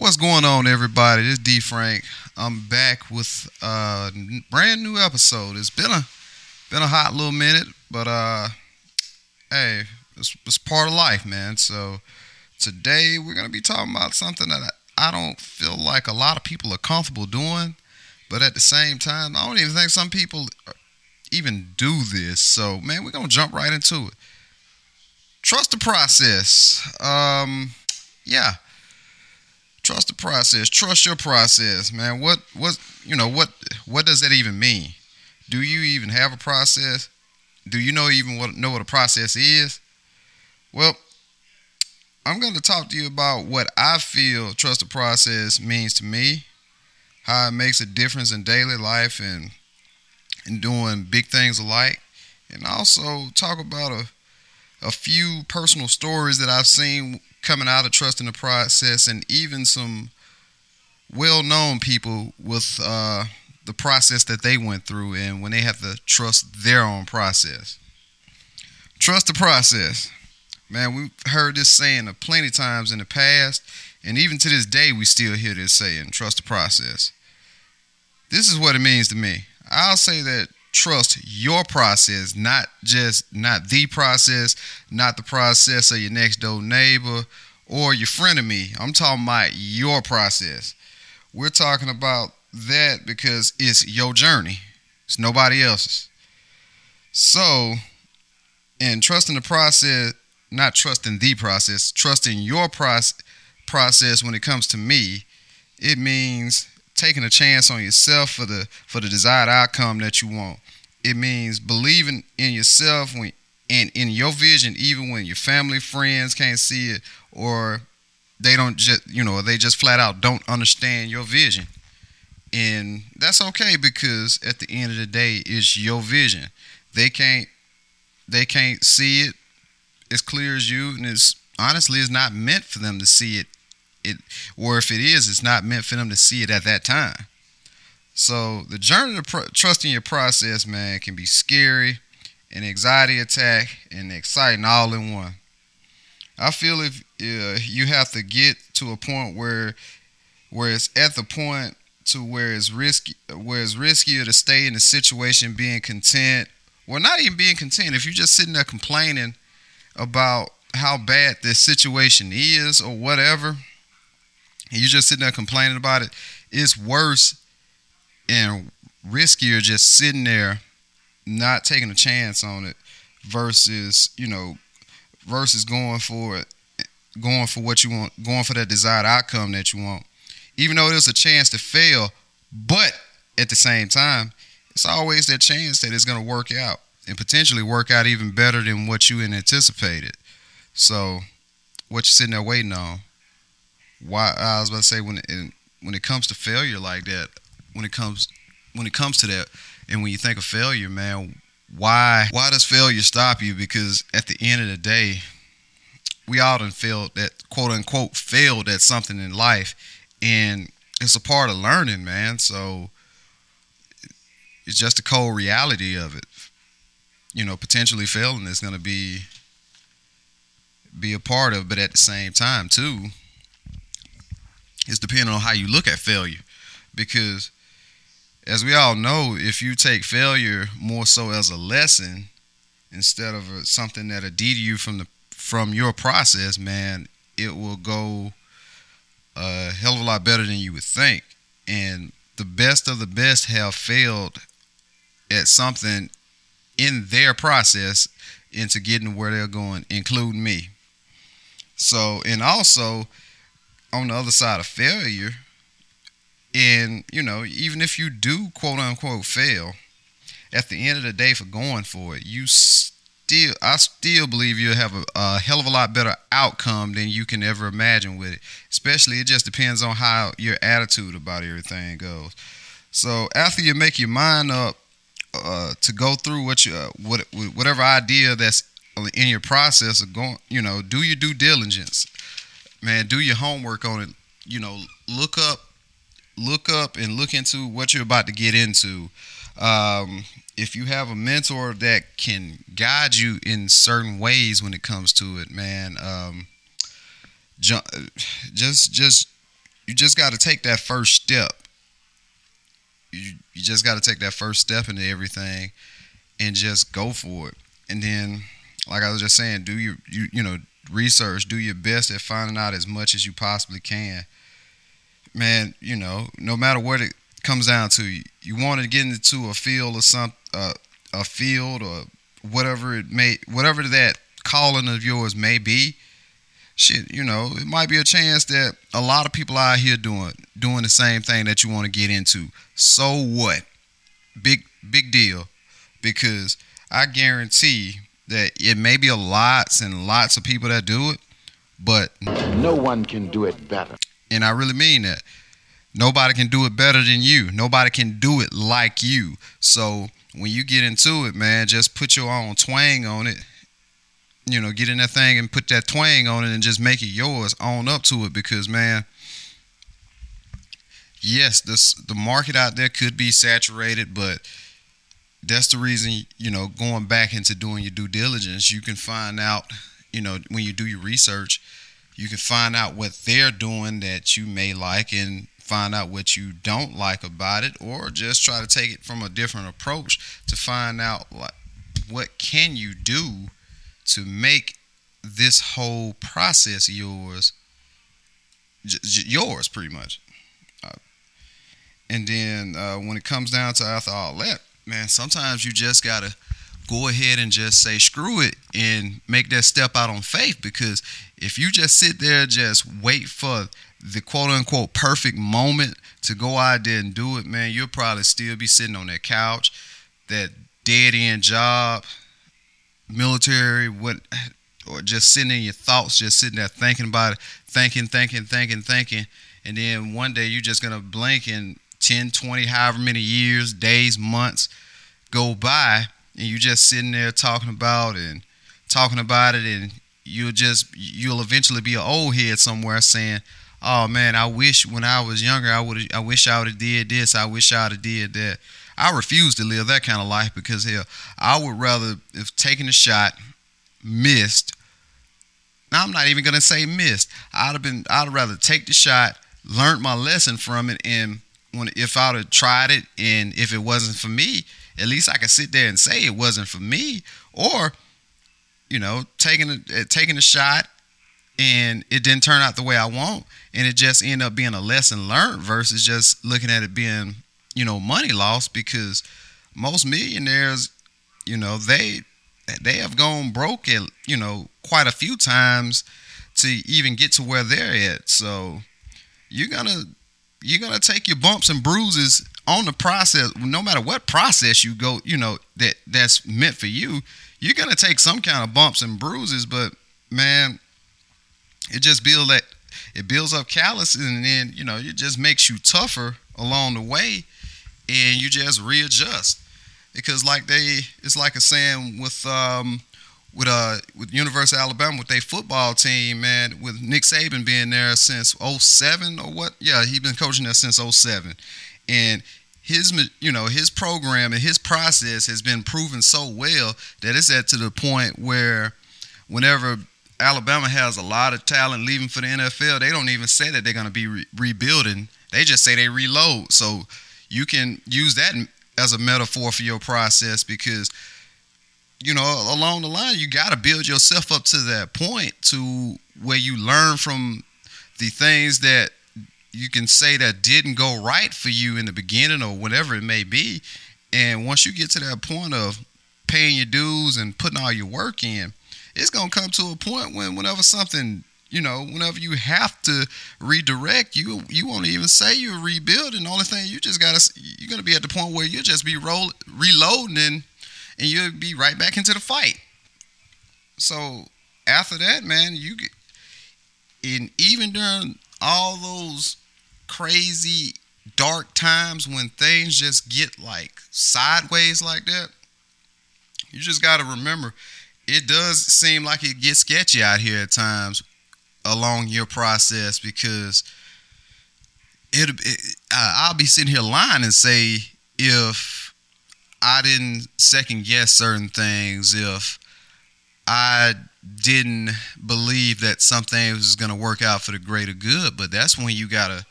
What's going on, everybody? This is D Frank. I'm back with a brand new episode. It's been a been a hot little minute, but uh, hey, it's, it's part of life, man. So today we're gonna be talking about something that I, I don't feel like a lot of people are comfortable doing, but at the same time, I don't even think some people even do this. So man, we're gonna jump right into it. Trust the process. Um, yeah trust the process. Trust your process man. What what you know what what does that even mean? Do you even have a process? Do you know even what know what a process is? Well i'm going to talk to you about what i feel trust the process means to me how it makes a difference in daily life and and doing big things alike and also talk about a a few personal stories that I've seen coming out of trust in the process, and even some well-known people with uh, the process that they went through, and when they have to trust their own process. Trust the process, man. We've heard this saying plenty times in the past, and even to this day, we still hear this saying: "Trust the process." This is what it means to me. I'll say that trust your process, not just not the process, not the process of your next door neighbor or your friend of me. I'm talking about your process. We're talking about that because it's your journey. It's nobody else's. So, in trusting the process, not trusting the process, trusting your process process when it comes to me, it means taking a chance on yourself for the for the desired outcome that you want. It means believing in yourself when and in your vision, even when your family, friends can't see it, or they don't just you know they just flat out don't understand your vision. And that's okay because at the end of the day, it's your vision. They can't they can't see it as clear as you, and it's honestly it's not meant for them to see it it or if it is it's not meant for them to see it at that time. So the journey to trusting your process man can be scary an anxiety attack and exciting all in one. I feel if uh, you have to get to a point where where it's at the point to where it's risky where it's riskier to stay in the situation being content. Well not even being content if you're just sitting there complaining about how bad this situation is or whatever and you just sitting there complaining about it, it's worse and riskier just sitting there not taking a chance on it versus, you know, versus going for it, going for what you want, going for that desired outcome that you want. Even though there's a chance to fail, but at the same time, it's always that chance that it's going to work out and potentially work out even better than what you anticipated. So, what you sitting there waiting on? Why I was about to say when it, when it comes to failure like that, when it comes when it comes to that, and when you think of failure, man, why why does failure stop you? Because at the end of the day, we all done failed that quote unquote failed at something in life, and it's a part of learning, man. So it's just the cold reality of it. You know, potentially failing is going to be be a part of, but at the same time too is depending on how you look at failure. Because as we all know, if you take failure more so as a lesson instead of a, something that deter you from the from your process, man, it will go a hell of a lot better than you would think. And the best of the best have failed at something in their process into getting where they're going, including me. So, and also, on the other side of failure, and you know, even if you do quote unquote fail, at the end of the day, for going for it, you still, I still believe you'll have a, a hell of a lot better outcome than you can ever imagine with it. Especially, it just depends on how your attitude about everything goes. So after you make your mind up uh, to go through what you, uh, what, whatever idea that's in your process of going, you know, do your due diligence man, do your homework on it. You know, look up, look up, and look into what you're about to get into. Um, if you have a mentor that can guide you in certain ways when it comes to it, man, um, just just you just got to take that first step. You you just got to take that first step into everything, and just go for it. And then, like I was just saying, do your you you know research, do your best at finding out as much as you possibly can. Man, you know, no matter what it comes down to, you, want to get into a field or some uh, a field or whatever it may whatever that calling of yours may be shit you know it might be a chance that a lot of people out here doing doing the same thing that you want to get into. So what? Big big deal. Because i guarantee that it may be a lots and lots of people that do it but no one can do it better and i really mean that nobody can do it better than you nobody can do it like you so when you get into it, man, just put your own twang on it. You know, get in that thing and put that twang on it and just make it yours. Own up to it because, man, yes, this the market out there could be saturated, but that's the reason, you know, going back into doing your due diligence, you can find out, you know, when you do your research, you can find out what they're doing that you may like and find out what you don't like about it or just try to take it from a different approach to find out like what can you do to make this whole process yours j- j- yours pretty much. Uh, and then uh, when it comes down to after all that man sometimes you just gotta go ahead and just say screw it and make that step out on faith because if you just sit there just wait for the quote unquote perfect moment to go out there and do it, man, you'll probably still be sitting on that couch, that dead end job, military, what, or just sitting in your thoughts, just sitting there thinking about it, thinking, thinking, thinking, thinking. And then one day you're just to blink and 10, 20, however many years, days, months go by, and you're just sitting there talking about and talking about it, and you'll just, you'll eventually be an old head somewhere saying, oh man, I wish when I was younger, I would, I wish I would have did this. I wish I would have did that. I refuse to live that kind of life because hell, I would rather if taking a shot, missed. Now I'm not even gonna say missed. I'd have been. I'd rather take the shot, learned my lesson from it, and when if I'd have tried it, and if it wasn't for me, at least I could sit there and say it wasn't for me, or you know, taking a eh, taking a shot and it didn't turn out the way I want, and it just ended up being a lesson learned versus just looking at it being, you know, money lost because most millionaires, you know, they they have gone broke at, you know, quite a few times to even get to where they're at. So you're gonna you're gonna take your bumps and bruises on the process, no matter what process you go, you know, that that's meant for you, you're gonna take some kind of bumps and bruises, but man, it just builds that it builds up calluses and then you know it just makes you tougher along the way and you just readjust. Because like they it's like a saying with um with uh with University of Alabama with their football team man with Nick Saban being there since 07 or what yeah he's been coaching there since 07 and his you know his program and his process has been proven so well that it's at to the point where whenever Alabama has a lot of talent leaving for the NFL. They don't even say that they're going to be re- rebuilding. They just say they reload. So you can use that as a metaphor for your process because you know along the line you got to build yourself up to that point to where you learn from the things that you can say that didn't go right for you in the beginning or whatever it may be and once you get to that point of paying your dues and putting all your work in it's gonna come to a point when whenever something you know, whenever you have to redirect, you you won't even say you're rebuilding. The only thing you just gotta you're gonna be at the point where you'll just be roll reloading and and you'll be right back into the fight. So after that, man, you get and even during all those crazy dark times when things just get like sideways like that, you just gotta remember it does seem like it gets sketchy out here at times along your process because it, it I'll be sitting here lying and say if I didn't second guess certain things, if I didn't believe that something was going to work out for the greater good. But that's when you gotta,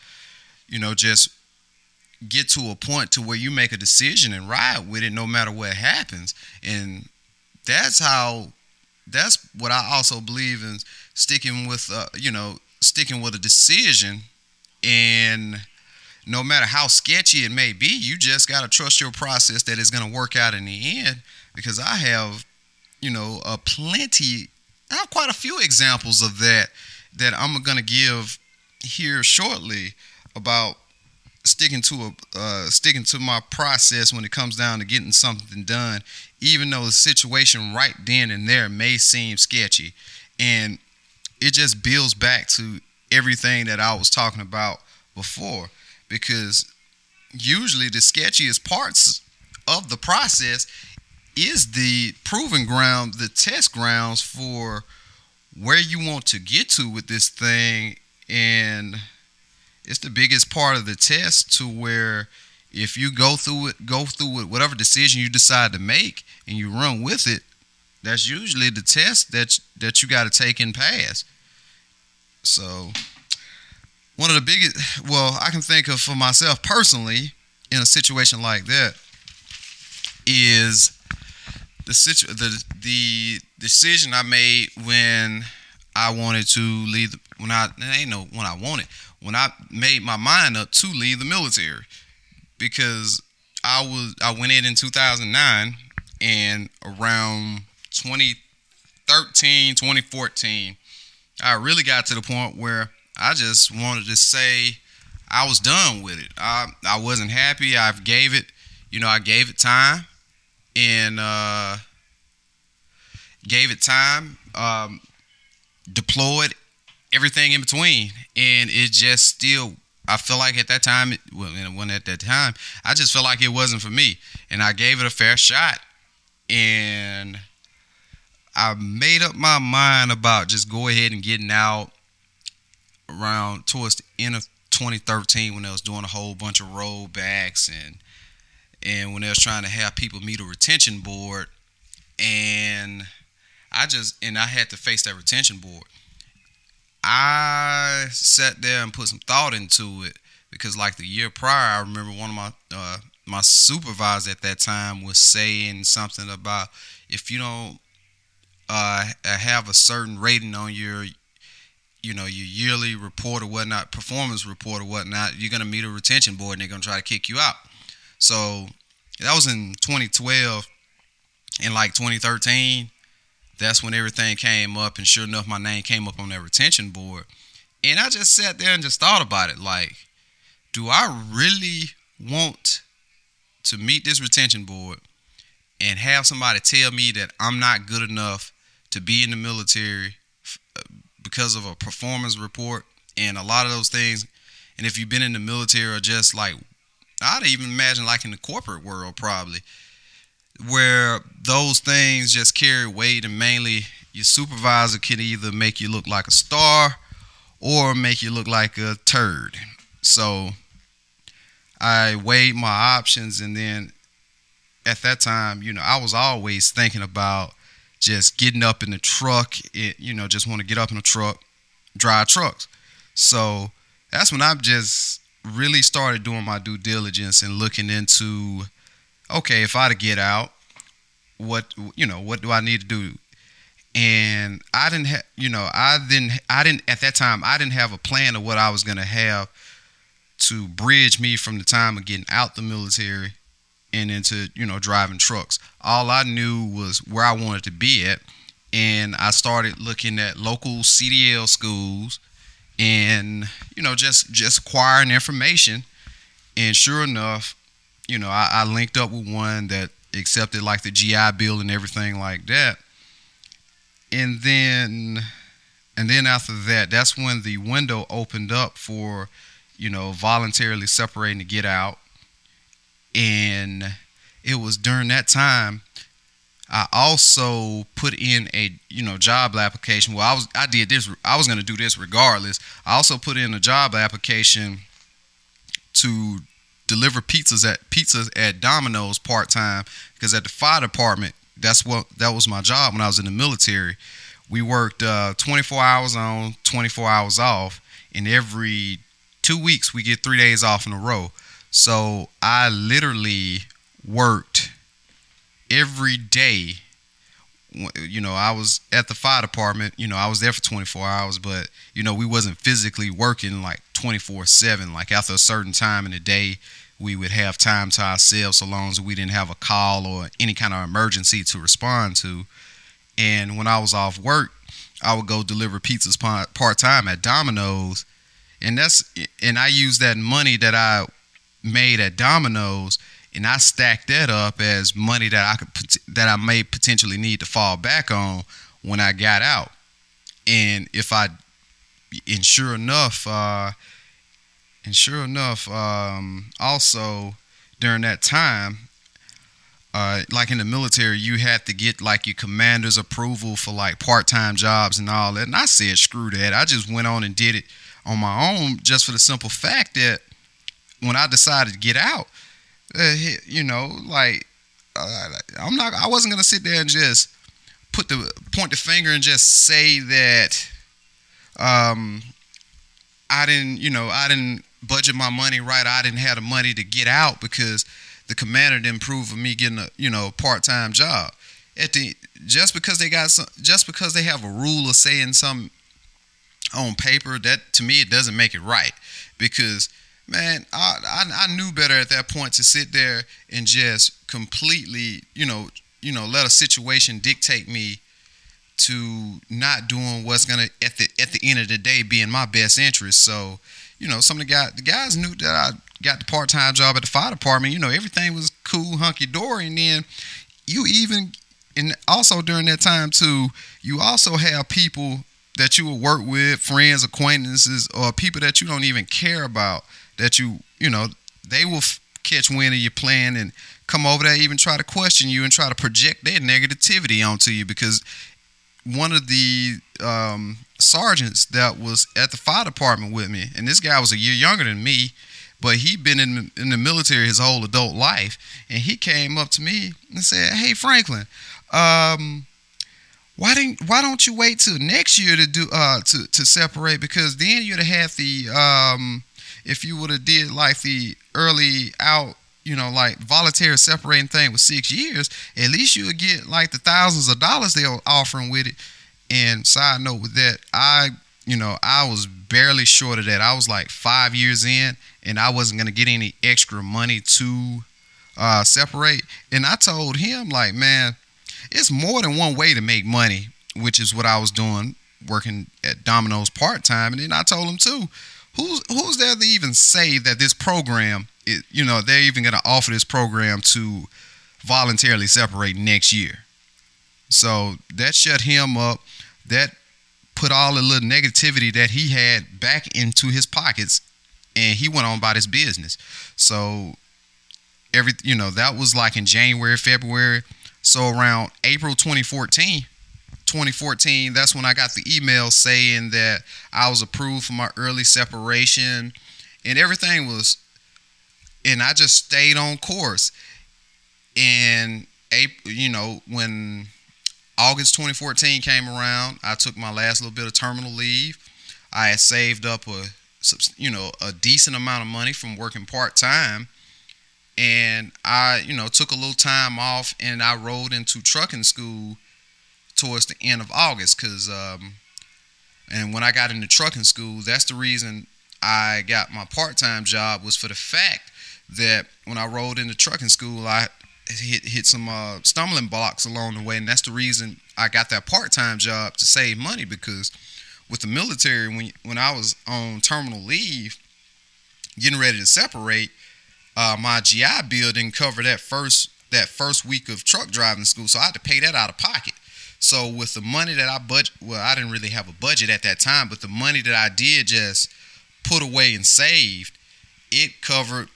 you know, just get to a point to where you make a decision and ride with it no matter what happens. And that's how that's what I also believe in sticking with uh, you know sticking with a decision and no matter how sketchy it may be you just got to trust your process that it's going to work out in the end because I have you know a plenty I have quite a few examples of that that I'm going to give here shortly about sticking to a uh, sticking to my process when it comes down to getting something done, even though the situation right then and there may seem sketchy, and it just builds back to everything that I was talking about before, because usually the sketchiest parts of the process is the proving ground, the test grounds for where you want to get to with this thing and it's the biggest part of the test to where if you go through it, go through it, whatever decision you decide to make, and you run with it, that's usually the test that that you got to take and pass. So, one of the biggest, well, I can think of for myself personally in a situation like that is the situ- the the decision I made when I wanted to leave. When I ain't no when I wanted when I made my mind up to leave the military because I was I went in in 2009 and around 2013 2014 I really got to the point where I just wanted to say I was done with it. I I wasn't happy. I gave it, you know, I gave it time and uh gave it time um deployed everything in between, and it just still. I feel like at that time, well, when at that time, I just felt like it wasn't for me, and I gave it a fair shot, and I made up my mind about just go ahead and getting out around towards the end of 2013 when I was doing a whole bunch of rollbacks and and when they was trying to have people meet a retention board. And I just and I had to face that retention board. I sat there and put some thought into it because, like the year prior, I remember one of my uh, my supervisor at that time was saying something about if you don't uh, have a certain rating on your you know your yearly report or whatnot, performance report or whatnot, you're gonna meet a retention board and they're gonna try to kick you out. So that was in 2012. In like 2013, that's when everything came up, and sure enough, my name came up on that retention board. And I just sat there and just thought about it like, do I really want to meet this retention board and have somebody tell me that I'm not good enough to be in the military because of a performance report and a lot of those things? And if you've been in the military or just like, I'd even imagine like in the corporate world, probably where those things just carry weight and mainly your supervisor can either make you look like a star or make you look like a turd. So I weighed my options and then at that time, you know, I was always thinking about just getting up in the truck, it, you know, just want to get up in the truck, drive trucks. So that's when I just really started doing my due diligence and looking into okay, if I to get out, what you know, what do I need to do? And I didn't have, you know, I didn't, I didn't at that time, I didn't have a plan of what I was gonna have to bridge me from the time of getting out the military and into, you know, driving trucks. All I knew was where I wanted to be at, and I started looking at local CDL schools and you know just just acquiring information and sure enough you know, I, I linked up with one that accepted like the GI Bill and everything like that. And then and then after that, that's when the window opened up for, you know, voluntarily separating to get out. And it was during that time I also put in a you know job application. Well, I was I did this. I was going to do this regardless. I also put in a job application to deliver pizzas at pizzas at Domino's part time because at the fire department, that's what that was my job when I was in the military. we worked uh, 24 hours on, 24 hours off, and every two weeks we get three days off in a row. So I literally worked every day. You know, I was at the fire department. You know, I was there for 24 hours, but you know, we wasn't physically working like 24 seven. Like after a certain time in the day, we would have time to ourselves, so long as we didn't have a call or any kind of emergency to respond to. And when I was off work, I would go deliver pizzas part time at Domino's, and that's and I used that money that I made at Domino's, and I stacked that up as money that I could that I may potentially need to fall back on when I got out. And if I, and sure enough, uh, and sure enough, um, also during that time, uh, like in the military, you had to get like your commander's approval for like part-time jobs and all that. And I said, screw that. I just went on and did it on my own, just for the simple fact that when I decided to get out, uh, you know, like uh, I'm not, I wasn't gonna sit there and just put the point the finger and just say that um, I didn't, you know, I didn't budget my money right. I didn't have the money to get out because the commander didn't approve of me getting a, you know, part time job. At the just because they got some, just because they have a rule of saying something on paper, that to me it doesn't make it right because man, I, I, I knew better at that point to sit there and just completely, you know, you know, let a situation dictate me to not doing what's gonna at the at the end of the day be in my best interest. So, you know, some of the guys the guys knew that I got the part time job at the fire department. You know, everything was cool, hunky dory, and then you even and also during that time too, you also have people that you will work with, friends, acquaintances, or people that you don't even care about that you you know they will f- catch wind of your plan and come over there even try to question you and try to project their negativity onto you because one of the um, sergeants that was at the fire department with me and this guy was a year younger than me but he'd been in, in the military his whole adult life and he came up to me and said hey franklin um, why didn't why don't you wait till next year to do uh to, to separate? Because then you'd have the um if you would have did like the early out you know, like voluntary separating thing with six years, at least you would get like the thousands of dollars they were offering with it. And side note with that, I, you know, I was barely short of that. I was like five years in, and I wasn't gonna get any extra money to uh, separate. And I told him, like, man, it's more than one way to make money, which is what I was doing, working at Domino's part time. And then I told him too, who's who's there to even say that this program, it, you know, they're even going to offer this program to voluntarily separate next year? So that shut him up. That put all the little negativity that he had back into his pockets, and he went on about his business. So every, you know, that was like in January, February. So around April 2014 2014, that's when I got the email saying that I was approved for my early separation and everything was and I just stayed on course. And April, you know, when August 2014 came around, I took my last little bit of terminal leave. I had saved up a you know, a decent amount of money from working part-time and I, you know, took a little time off and I rolled into trucking school towards the end of August because, um, and when I got into trucking school, that's the reason I got my part time job was for the fact that when I rolled into trucking school, I hit hit some uh, stumbling blocks along the way, and that's the reason I got that part time job to save money because with the military, when when I was on terminal leave, getting ready to separate, uh, my GI bill didn't cover that first that first week of truck driving school, so I had to pay that out of pocket. So with the money that I budget, well, I didn't really have a budget at that time, but the money that I did just put away and saved, it covered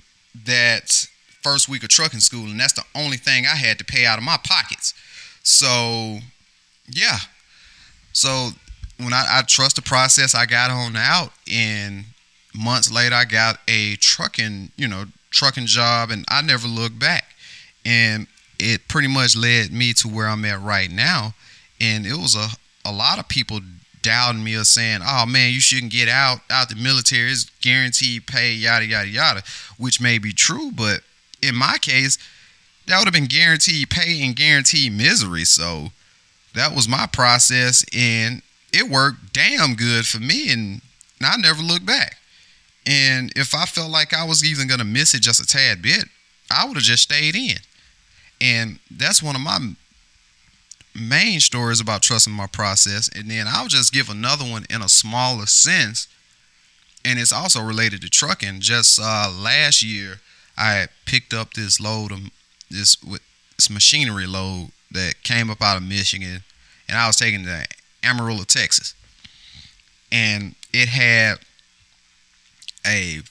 that first week of trucking school, and that's the only thing I had to pay out of my pockets. So, yeah. So when I, I trust the process, I got on out, and months later, I got a trucking, you know, trucking job, and I never looked back. And it pretty much led me to where I'm at right now and it was a a lot of people doubting me or saying, "Oh man, you shouldn't get out out the military. It's guaranteed pay, yada yada yada," which may be true, but in my case, that would have been guaranteed pay and guaranteed misery. So that was my process, and it worked damn good for me, and I never looked back. And if I felt like I was even gonna miss it just a tad bit, I would have just stayed in. And that's one of my main stories about trusting my process. And then I'll just give another one in a smaller sense. And it's also related to trucking. Just uh, last year, I picked up this load of this with this machinery load that came up out of Michigan, and I was taking to Amarillo, Texas, and it had a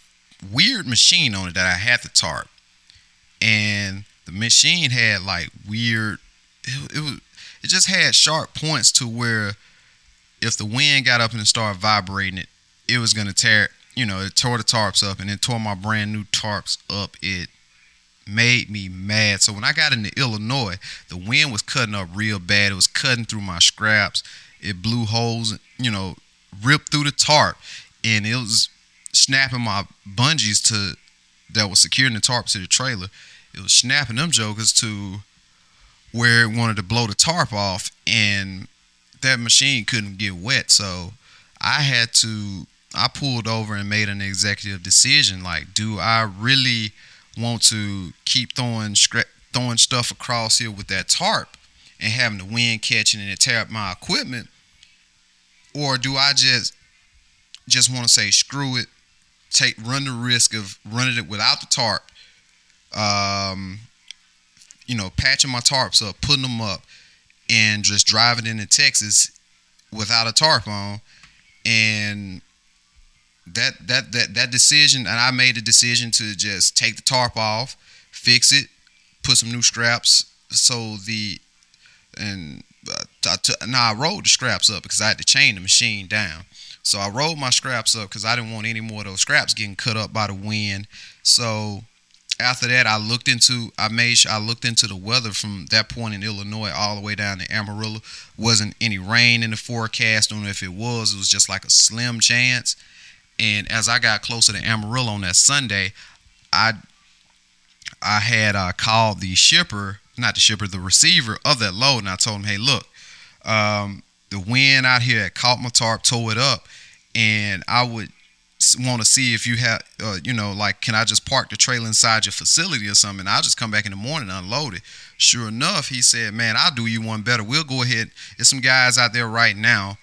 weird machine on it that I had to tarp, and the machine had like weird. It, it was it just had sharp points to where if the wind got up and started vibrating it, it was gonna tear. You know, it tore the tarps up, and it tore my brand new tarps up. It made me mad. So when I got into Illinois, the wind was cutting up real bad. It was cutting through my scraps. It blew holes, you know, ripped through the tarp, and it was snapping my bungees to that was securing the tarp to the trailer. It was snapping them jokers to where it wanted to blow the tarp off, and that machine couldn't get wet. So I had to. I pulled over and made an executive decision. Like, do I really want to keep throwing throwing stuff across here with that tarp and having the wind catching and it tear up my equipment, or do I just just want to say screw it, take run the risk of running it without the tarp, um, you know, patching my tarps up, putting them up, and just driving into Texas without a tarp on, and that that that that decision, and I made a decision to just take the tarp off, fix it, put some new scraps, so the and uh, now I rolled the scraps up because I had to chain the machine down. So I rolled my scraps up because I didn't want any more of those scraps getting cut up by the wind. So after that, I looked into I made sure I looked into the weather from that point in Illinois all the way down to Amarillo. Wasn't any rain in the forecast, or if it was, it was just like a slim chance. And as I got closer to Amarillo on that Sunday, I I had uh, called the shipper, not the shipper, the receiver of that load, and I told him, "Hey, look, um, the wind out here had caught my tarp, tore it up, and I would want to see if you have, uh, you know, like, can I just park the trailer inside your facility or something? I'll just come back in the morning and unload it. Sure enough, he said, man, I'll do you one better. We'll go ahead. There's some guys out there right now.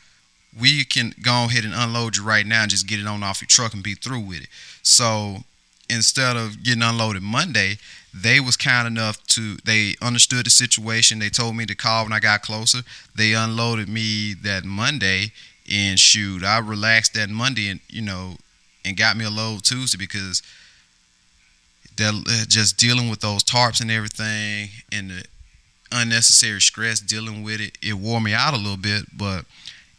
We can go ahead and unload you right now and just get it on off your truck and be through with it. So instead of getting unloaded Monday, they was kind enough to they understood the situation. They told me to call when I got closer. They unloaded me that Monday and shoot, I relaxed that Monday and you know and got me a load Tuesday because that uh, just dealing with those tarps and everything and the unnecessary stress dealing with it, it wore me out a little bit, but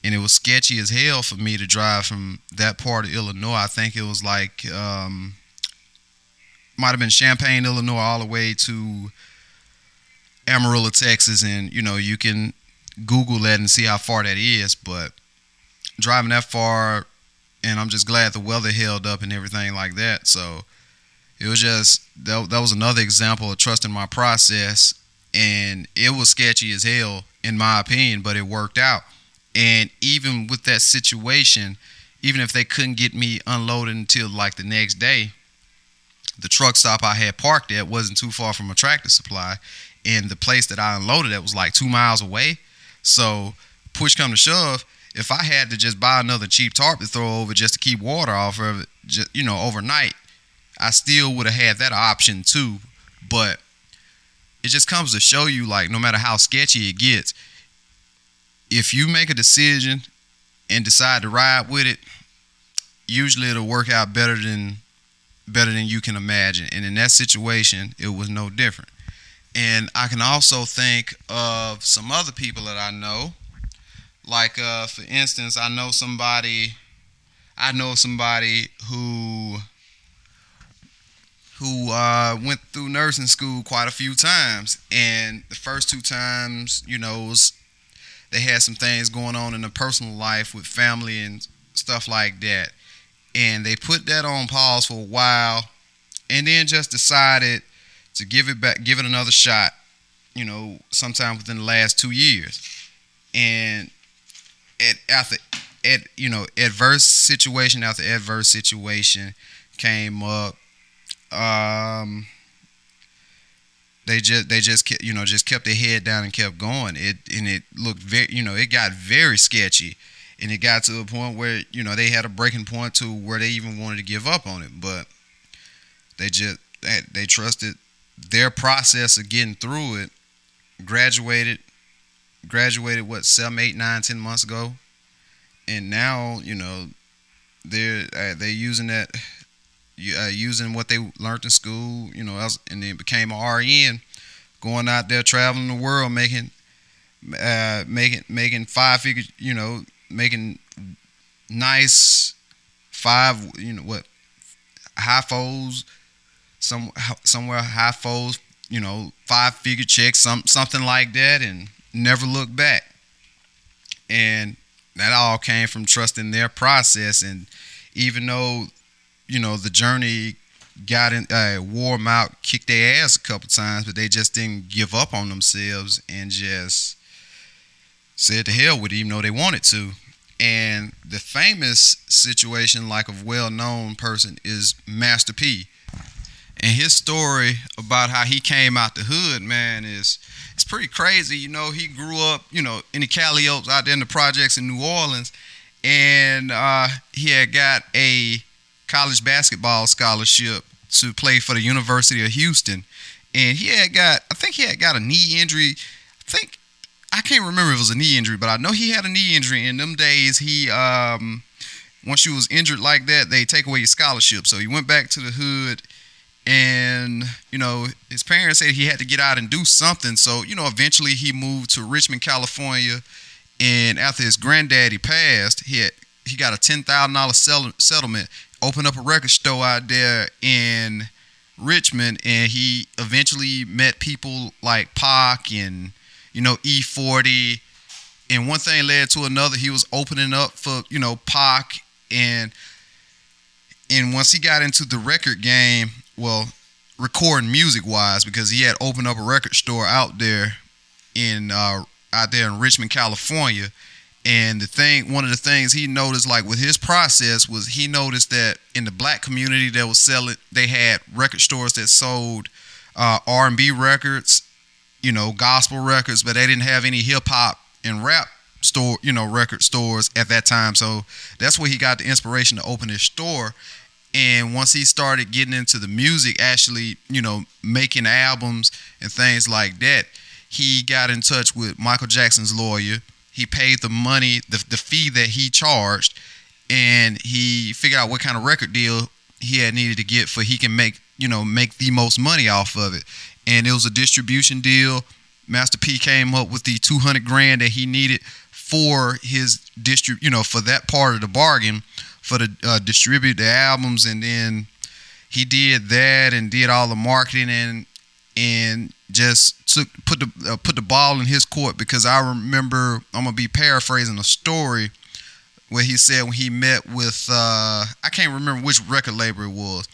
and it was sketchy as hell for me to drive from that part of Illinois. I think it was like um, might have been Champaign, Illinois, all the way to Amarillo, Texas, and you know you can Google that and see how far that is. But driving that far and I'm just glad the weather held up and everything like that. So it was just that, that was another example of trusting my process, and it was sketchy as hell in my opinion, but it worked out. And even with that situation, even if they couldn't get me unloaded until like the next day, the truck stop I had parked at wasn't too far from a tractor supply, and the place that I unloaded at was like two miles away. So push come to shove, if I had to just buy another cheap tarp to throw over just to keep water off of it, just, you know, overnight, I still would have had that option too. But it just comes to show you, like, no matter how sketchy it gets, if you make a decision and decide to ride with it, usually it'll work out better than better than you can imagine. And in that situation, it was no different. And I can also think of some other people that I know like, uh, for instance, I know somebody, I know somebody who who uh, went through nursing school quite a few times, and the first two times, you know, was they had some things going on in their personal life with family and stuff like that. And they put that on pause for a while and then just decided to give it back, give it another shot, you know, sometime within the last two years. And at after at you know, adverse situation after adverse situation came up. Um they just they just you know just kept their head down and kept going. It and it looked very you know it got very sketchy, and it got to a point where you know they had a breaking point to where they even wanted to give up on it, but they just they, they trusted their process of getting through it. Graduated, graduated what seven, eight, nine, ten months ago, and now you know they're uh, they're using that uh, using what they learned in school, you know, and then became a RN, going out there traveling the world, making, uh, making, making five figure, you know, making nice five, you know, what, high folds, some somewhere high folds, you know, five figure checks, some something like that, and never look back. And that all came from trusting their process, and even though you know, the journey got in, uh, wore them out, kicked their ass a couple times, but they just didn't give up on themselves and just said to hell with it, even though they wanted to. And the famous situation, like a well known person, is Master P. And his story about how he came out the hood, man, is it's pretty crazy. You know, he grew up, you know, in the Calliope out there in the projects in New Orleans, and uh, he had got a college basketball scholarship to play for the University of Houston. And he had got, I think he had got a knee injury. I think, I can't remember if it was a knee injury, but I know he had a knee injury. In them days, he, um, once you was injured like that, they take away your scholarship. So he went back to the hood and you know his parents said he had to get out and do something. So you know eventually he moved to richmond california. And after his granddaddy passed he had he got a $10000 settlement opened up a record store out there in Richmond, and he eventually met people like Pac and you know E40, and one thing led to another. He was opening up for you know Pac, and and once he got into the record game, well, recording music wise, because he had opened up a record store out there in uh, out there in Richmond, California and the thing, one of the things he noticed, like with his process, was he noticed that in the black community that was selling, they had record stores that sold uh, R&B records, you know, gospel records, but they didn't have any hip hop and rap store, you know, record stores at that time. So that's where he got the inspiration to open his store. And once he started getting into the music, actually, you know, making albums and things like that, he got in touch with Michael Jackson's lawyer he paid the money, the, the fee that he charged, and he figured out what kind of record deal he had needed to get for he can make you know make the most money off of it. And it was a distribution deal. Master P came up with the 200 grand that he needed for his distrib you know for that part of the bargain for the uh, distribute the albums and then he did that and did all the marketing and and just took put the uh, put the ball in his court because I remember I'm gonna be paraphrasing a story where he said when he met with uh, I can't remember which record label it was.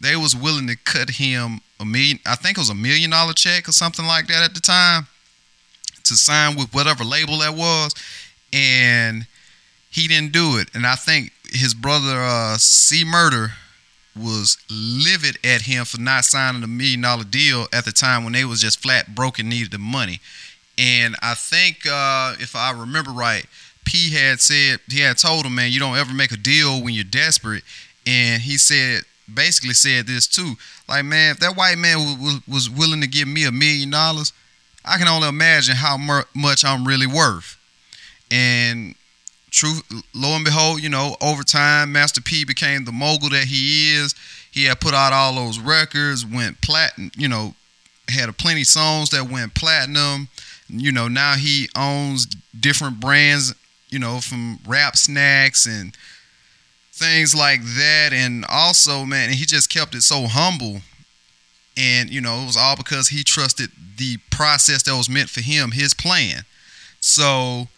They was willing to cut him a million. I think it was a million dollar check or something like that at the time to sign with whatever label that was, and he didn't do it. And I think his brother uh, C Murder was livid at him for not signing a million dollar deal at the time when they was just flat broke and needed the money. And I think uh, if I remember right, P had said he had told him, man, you don't ever make a deal when you're desperate. And he said basically said this too, like man, if that white man w- was willing to give me a million dollars, I can only imagine how much I'm really worth. And Truth, lo and behold, you know, over time, Master P became the mogul that he is. He had put out all those records, went platinum, you know, had a plenty songs that went platinum. You know, now he owns different brands, you know, from rap snacks and things like that. And also, man, he just kept it so humble. And, you know, it was all because he trusted the process that was meant for him, his plan. So,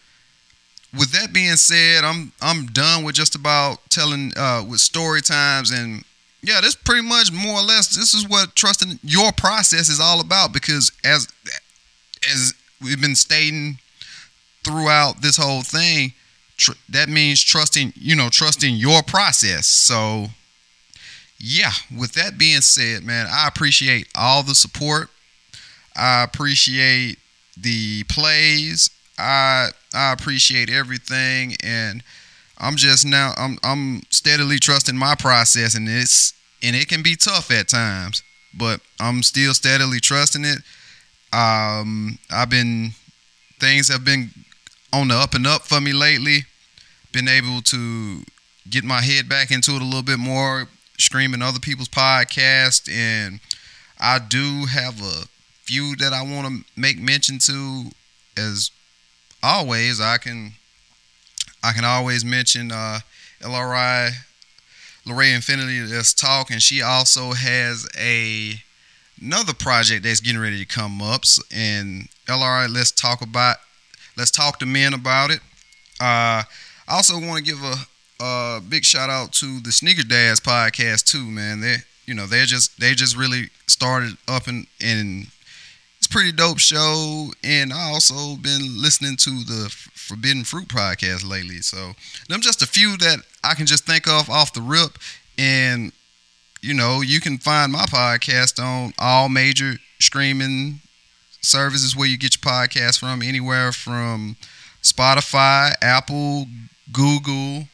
with that being said, I'm I'm done with just about telling uh, with story times and yeah, this pretty much more or less this is what trusting your process is all about because as as we've been stating throughout this whole thing, tr- that means trusting you know trusting your process. So yeah, with that being said, man, I appreciate all the support. I appreciate the plays. I I appreciate everything and I'm just now I'm I'm steadily trusting my process and it's and it can be tough at times, but I'm still steadily trusting it. Um I've been things have been on the up and up for me lately. Been able to get my head back into it a little bit more, screaming other people's podcasts and I do have a few that I want to make mention to as always, I can I can always mention uh, LRI Lorray Infinity Let's Talk, and she also has a another project that's getting ready to come up. And LRI Let's Talk about Let's Talk to Men about it. Uh, I also want to give a, a big shout out to the Sneaker Dads podcast too, man. They you know they're just they just really started up and and it's pretty dope show. And I also been listening to the Forbidden Fruit podcast lately. So them just a few that I can just think of off the rip. And you know, you can find my podcast on all major streaming services where you get your podcast from, anywhere from Spotify, Apple, Google.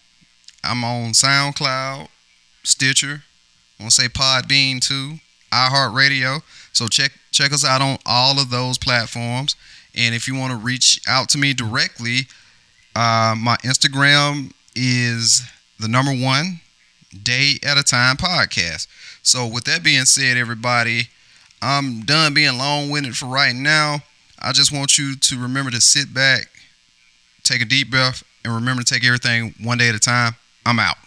I'm on SoundCloud, Stitcher. I want to say Podbean too, iHeartRadio. So check check us out on all of those platforms. And if you want to reach out to me directly, uh, my Instagram is the number one day at a time podcast. So with that being said, everybody, I'm done being long winded for right now. I just want you to remember to sit back, take a deep breath, and remember to take everything one day at a time. I'm out.